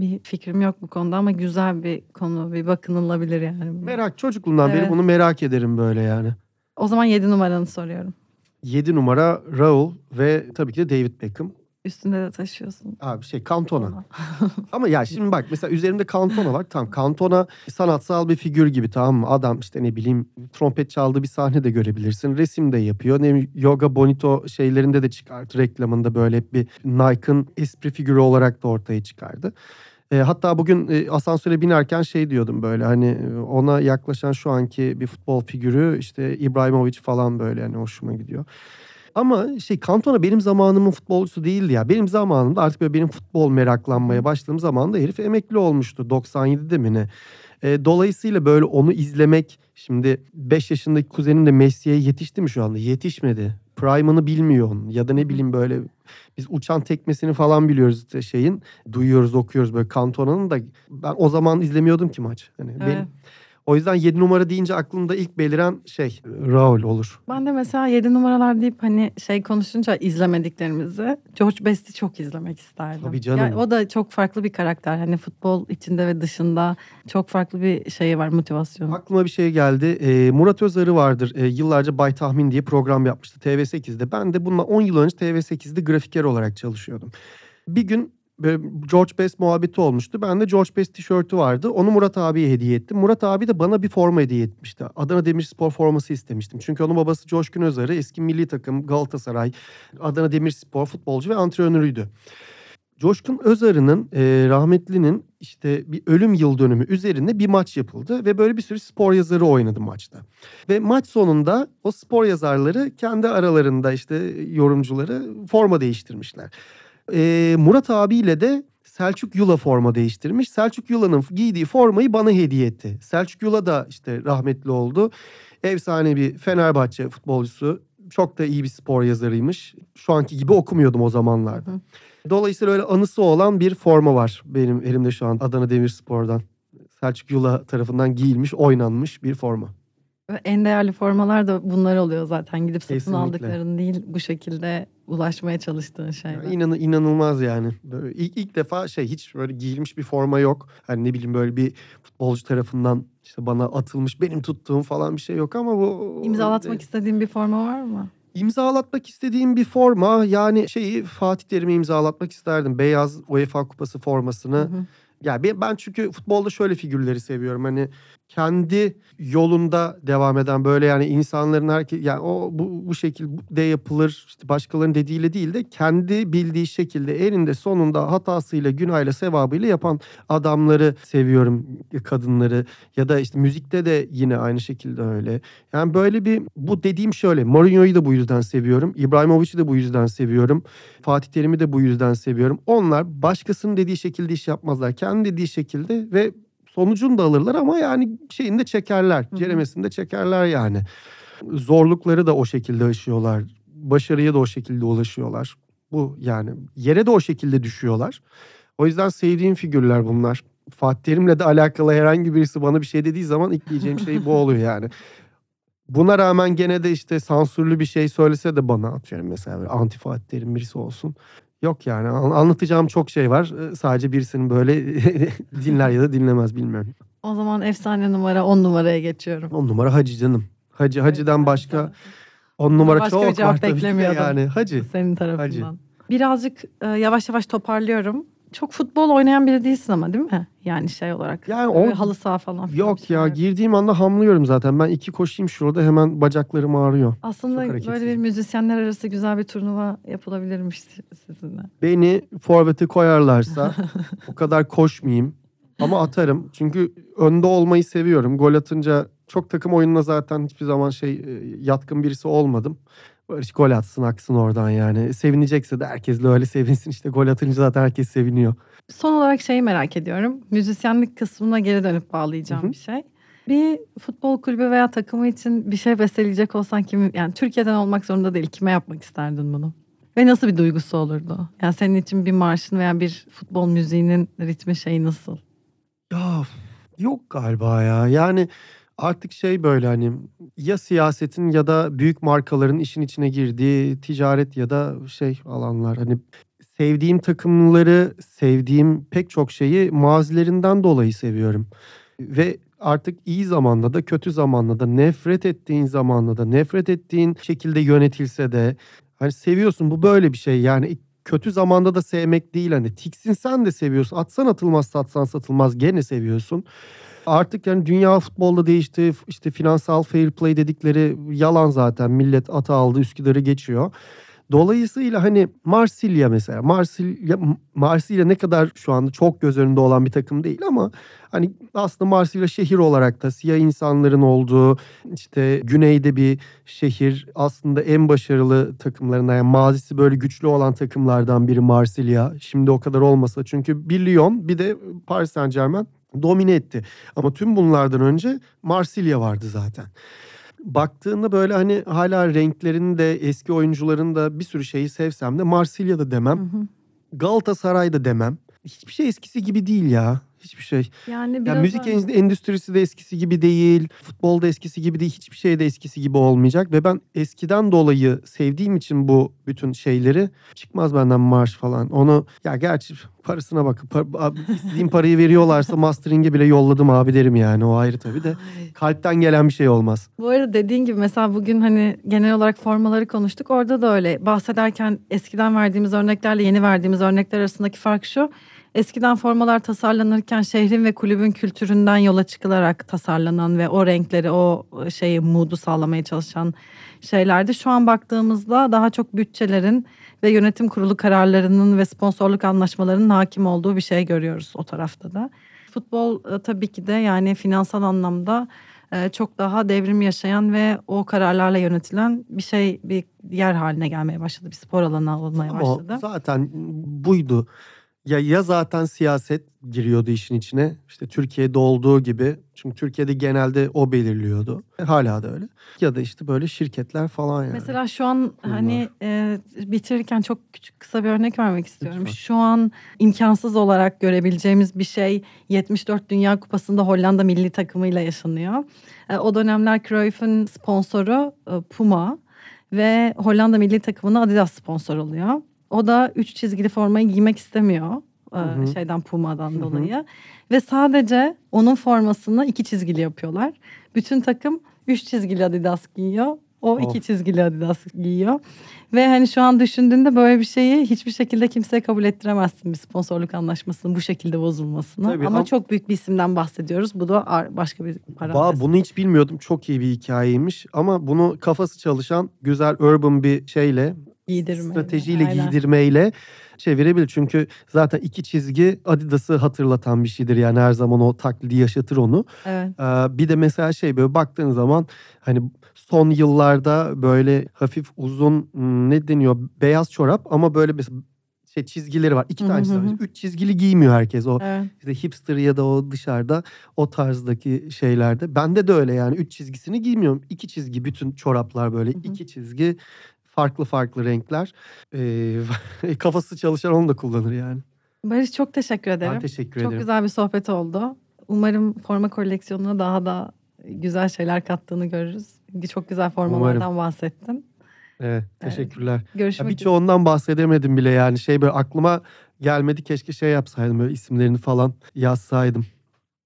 Bir fikrim yok bu konuda ama güzel bir konu. Bir bakınılabilir yani. Merak çocukluğumdan beri Evet. bunu merak ederim böyle yani. O zaman 7 numaranı soruyorum. 7 numara Raul ve tabii ki de David Beckham. Üstünde de taşıyorsun. Abi şey Cantona. [laughs] Ama ya şimdi bak mesela üzerimde Cantona var. Tamam Cantona sanatsal bir figür gibi tamam mı? Adam işte ne bileyim trompet çaldığı bir sahne de görebilirsin. Resim de yapıyor. Ne bileyim, Yoga Bonito şeylerinde de çıkardı. Reklamında böyle hep bir Nike'ın espri figürü olarak da ortaya çıkardı. E, hatta bugün e, asansöre binerken şey diyordum böyle hani e, ona yaklaşan şu anki bir futbol figürü işte İbrahimovic falan böyle hani hoşuma gidiyor. Ama şey Cantona benim zamanımın futbolcusu değildi ya. Benim zamanımda artık böyle benim futbol meraklanmaya başladığım zaman da herif emekli olmuştu 97'de mi ne? E, dolayısıyla böyle onu izlemek şimdi 5 yaşındaki kuzenim de Messi'ye yetişti mi şu anda? Yetişmedi. Prime'ını bilmiyor onun. Ya da ne bileyim böyle biz uçan tekmesini falan biliyoruz şeyin. Duyuyoruz, okuyoruz böyle Cantona'nın da ben o zaman izlemiyordum ki maç. Hani Evet. benim, o yüzden 7 numara deyince aklımda ilk beliren şey Raul olur. Ben de mesela 7 numaralar deyip hani şey konuşunca izlemediklerimizi George Best'i çok izlemek isterdim. Tabii canım. Yani o da çok farklı bir karakter. Hani futbol içinde ve dışında çok farklı bir şeyi var motivasyonu. Aklıma bir şey geldi. Ee, Murat Özarı vardır. Ee, yıllarca Bay Tahmin diye program yapmıştı TV8'de. Ben de bundan 10 yıl önce TV8'de grafiker olarak çalışıyordum. Bir gün George Best muhabbeti olmuştu. Ben de George Best tişörtü vardı. Onu Murat abiye hediye ettim. Murat abi de bana bir forma hediye etmişti. Adana Demirspor forması istemiştim. Çünkü onun babası Coşkun Özarı eski milli takım Galatasaray, Adana Demirspor futbolcu ve antrenörüydü. Coşkun Özarı'nın e, rahmetlinin işte bir ölüm yıl dönümü üzerinde bir maç yapıldı ve böyle bir sürü spor yazarı oynadı maçta. Ve maç sonunda o spor yazarları kendi aralarında işte yorumcuları forma değiştirmişler. E, Murat abiyle de Selçuk Yula forma değiştirmiş. Selçuk Yula'nın giydiği formayı bana hediye etti. Selçuk Yula da işte rahmetli oldu. Efsane bir Fenerbahçe futbolcusu. Çok da iyi bir spor yazarıymış. Şu anki gibi okumuyordum o zamanlarda. Hı. Dolayısıyla öyle anısı olan bir forma var benim elimde şu an Adana Demirspor'dan. Selçuk Yula tarafından giyilmiş, oynanmış bir forma. En değerli formalar da bunlar oluyor zaten. Gidip satın Kesinlikle. aldıkların değil bu şekilde ulaşmaya çalıştığın şeyler. Yani inan, inanılmaz yani. Böyle ilk, ilk defa şey hiç böyle giyilmiş bir forma yok. Hani ne bileyim böyle bir futbolcu tarafından işte bana atılmış benim tuttuğum falan bir şey yok ama bu... İmzalatmak istediğin bir forma var mı? İmzalatmak istediğim bir forma yani şeyi Fatih Terim'e imzalatmak isterdim. Beyaz UEFA kupası formasını. Hı hı. Ya ben ben çünkü futbolda şöyle figürleri seviyorum. Hani kendi yolunda devam eden böyle yani insanların herkes yani o bu bu şekilde yapılır işte başkalarının dediğiyle değil de kendi bildiği şekilde elinde sonunda hatasıyla günahıyla sevabıyla yapan adamları seviyorum kadınları ya da işte müzikte de yine aynı şekilde öyle. Yani böyle bir bu dediğim şöyle Mourinho'yu da bu yüzden seviyorum. İbrahimovic'i de bu yüzden seviyorum. Fatih Terim'i de bu yüzden seviyorum. Onlar başkasının dediği şekilde iş yapmazlar. Kendi dediği şekilde ve sonucunu da alırlar ama yani şeyini de çekerler. hı. Ceremesini de çekerler yani. Zorlukları da o şekilde aşıyorlar. Başarıya da o şekilde ulaşıyorlar. Bu yani yere de o şekilde düşüyorlar. O yüzden sevdiğim figürler bunlar. Fatih Terim'le de alakalı herhangi birisi bana bir şey dediği zaman ilk diyeceğim şey bu oluyor yani. Buna rağmen gene de işte sansürlü bir şey söylese de bana atıyorum mesela anti Fatih Terim birisi olsun. Yok yani an- anlatacağım çok şey var. Ee, Sadece birisinin böyle [laughs] dinler ya da dinlemez bilmiyorum. O zaman efsane numara 10 numaraya geçiyorum. On numara Hacı canım. Hacı Hacı'dan Evet, başka evet. on numara Başka bir çok cevap var beklemiyordum. yani. Hacı. Senin tarafından. Birazcık e, yavaş yavaş toparlıyorum. Çok futbol oynayan biri değilsin ama değil mi? Yani şey olarak. Yani o- halı saha falan. Yok ya şeyler. girdiğim anda hamlıyorum zaten. Ben iki koşayım şurada hemen bacaklarım ağrıyor. Aslında böyle bir müzisyenler arası güzel bir turnuva yapılabilirmiş sizinle. Beni forvete koyarlarsa [laughs] o kadar koşmayayım ama atarım. Çünkü önde olmayı seviyorum. Gol atınca çok takım oyununa zaten hiçbir zaman şey e, yatkın birisi olmadım. İşte gol atsın aksın oradan yani. Sevinecekse de herkesle öyle sevinsin. İşte gol atınca zaten herkes seviniyor. Son olarak şeyi merak ediyorum. Müzisyenlik kısmına geri dönüp bağlayacağım Hı hı. bir şey. Bir futbol kulübü veya takımı için bir şey besteleyecek olsan kimi yani Türkiye'den olmak zorunda değil kime yapmak isterdin bunu? Ve nasıl bir duygusu olurdu? Yani senin için bir marşın veya bir futbol müziğinin ritmi şeyi nasıl? Ya yok galiba ya. Yani artık şey böyle hani ya siyasetin ya da büyük markaların işin içine girdiği ticaret ya da şey alanlar. Hani sevdiğim takımları, sevdiğim pek çok şeyi mazilerinden dolayı seviyorum. Ve artık iyi zamanda da kötü zamanda da nefret ettiğin zamanda da nefret ettiğin şekilde yönetilse de hani seviyorsun bu böyle bir şey yani kötü zamanda da sevmek değil hani tiksinsen de seviyorsun atsan atılmaz satsan satılmaz gene seviyorsun. Artık yani dünya futbolda değişti işte finansal fair play dedikleri yalan zaten millet ata aldı Üsküdar'ı geçiyor. Dolayısıyla hani Marsilya mesela Marsilya Marsilya ne kadar şu anda çok göz önünde olan bir takım değil ama hani aslında Marsilya şehir olarak da siyah insanların olduğu işte güneyde bir şehir aslında en başarılı takımlarından yani mazisi böyle güçlü olan takımlardan biri Marsilya. Şimdi o kadar olmasa çünkü bir Lyon bir de Paris Saint Germain domine etti. Ama tüm bunlardan önce Marsilya vardı zaten baktığında böyle hani hala renklerini de eski oyuncuların da bir sürü şeyi sevsem de Marsilya'da demem. Hı hı. Galatasaray'da demem. Hiçbir şey eskisi gibi değil ya. Hiçbir şey. Yani biraz Ya müzik en- endüstrisi de eskisi gibi değil. Futbolda eskisi gibi değil. Hiçbir şey de eskisi gibi olmayacak. Ve ben eskiden dolayı sevdiğim için bu bütün şeyleri çıkmaz benden marş falan. Onu ya gerçi parasına bakıp par, istediğim parayı veriyorlarsa mastering'e bile yolladım abi derim yani. O ayrı tabii de. Kalpten gelen bir şey olmaz. Bu arada dediğin gibi mesela bugün hani genel olarak formaları konuştuk. Orada da öyle bahsederken eskiden verdiğimiz örneklerle yeni verdiğimiz örnekler arasındaki fark şu. Eskiden formalar tasarlanırken şehrin ve kulübün kültüründen yola çıkılarak tasarlanan ve o renkleri, o şeyi, mood'u sağlamaya çalışan şeylerdi. Şu an baktığımızda daha çok bütçelerin ve yönetim kurulu kararlarının ve sponsorluk anlaşmalarının hakim olduğu bir şey görüyoruz o tarafta da. Futbol e, tabii ki de yani finansal anlamda e, çok daha devrim yaşayan ve o kararlarla yönetilen bir şey bir yer haline gelmeye başladı. Bir spor alanı olmaya başladı. zaten buydu. Ya ya zaten siyaset giriyordu işin içine. İşte Türkiye'de olduğu gibi. Çünkü Türkiye'de genelde o belirliyordu. Hala da öyle. Ya da işte böyle şirketler falan yani. Mesela şu an Bunlar. hani e, bitirirken çok küçük kısa bir örnek vermek istiyorum. Lütfen. Şu an imkansız olarak görebileceğimiz bir şey 74 Dünya Kupası'nda Hollanda milli takımıyla yaşanıyor. E, o dönemler Cruyff'un sponsoru e, Puma ve Hollanda milli takımına Adidas sponsor oluyor. O da üç çizgili formayı giymek istemiyor. e, Hı hı. şeyden Puma'dan Hı hı. dolayı ve sadece onun formasını iki çizgili yapıyorlar. Bütün takım üç çizgili Adidas giyiyor. O Of. iki çizgili Adidas giyiyor. Ve hani şu an düşündüğünde böyle bir şeyi hiçbir şekilde kimseye kabul ettiremezsin bir sponsorluk anlaşmasının bu şekilde bozulmasını. Tabii, ama ama- çok büyük bir isimden bahsediyoruz. Bu da başka bir Ba, parantez. bunu hiç bilmiyordum. Çok iyi bir hikayeymiş. Ama bunu kafası çalışan güzel urban bir şeyle Giydirmeyle, stratejiyle aynen. giydirmeyle çevirebilir. Çünkü zaten iki çizgi Adidas'ı hatırlatan bir şeydir. Yani her zaman o taklidi yaşatır onu. Evet. Ee, bir de mesela şey böyle baktığın zaman hani son yıllarda böyle hafif uzun hmm, ne deniyor beyaz çorap ama böyle mesela şey çizgileri var. İki tane çizgi. Üç çizgili giymiyor herkes. O Evet. işte hipster ya da o dışarıda o tarzdaki şeylerde. Bende de öyle yani. Üç çizgisini giymiyorum. İki çizgi bütün çoraplar böyle. Hı hı. iki çizgi farklı farklı renkler. Ee, [laughs] kafası çalışan onu da kullanır yani. Barış çok teşekkür ederim. Ben teşekkür Çok ederim. güzel bir sohbet oldu. Umarım forma koleksiyonuna daha da güzel şeyler kattığını görürüz. Çok güzel formalardan bahsettin. Evet, teşekkürler. Ya Görüşmek üzere. birçoğundan bahsedemedim bile yani şey böyle aklıma gelmedi keşke şey yapsaydım böyle isimlerini falan yazsaydım.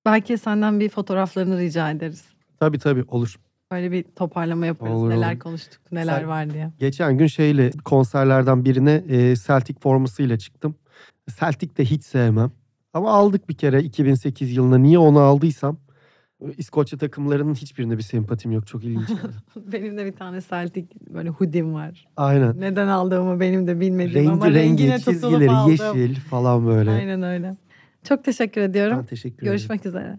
Belki senden bir fotoğraflarını rica ederiz. Tabii tabii olur. Böyle bir toparlama yaparız. Olur, neler olur. konuştuk, neler Sen- var diye. Geçen gün şeyle konserlerden birine e, Celtic formasıyla çıktım. Celtic de hiç sevmem. Ama aldık bir kere 2008 yılında. Niye onu aldıysam İskoçya takımlarının hiçbirine bir sempatim yok. Çok ilginç. [laughs] Benim de bir tane Celtic böyle hoodie'm var. Aynen. Neden aldığımı benim de bilmediğim ama Rengi rengine rengi tutulup çizgileri aldım. yeşil falan böyle. Aynen öyle. Çok teşekkür ediyorum. Ben teşekkür ederim. Görüşmek üzere.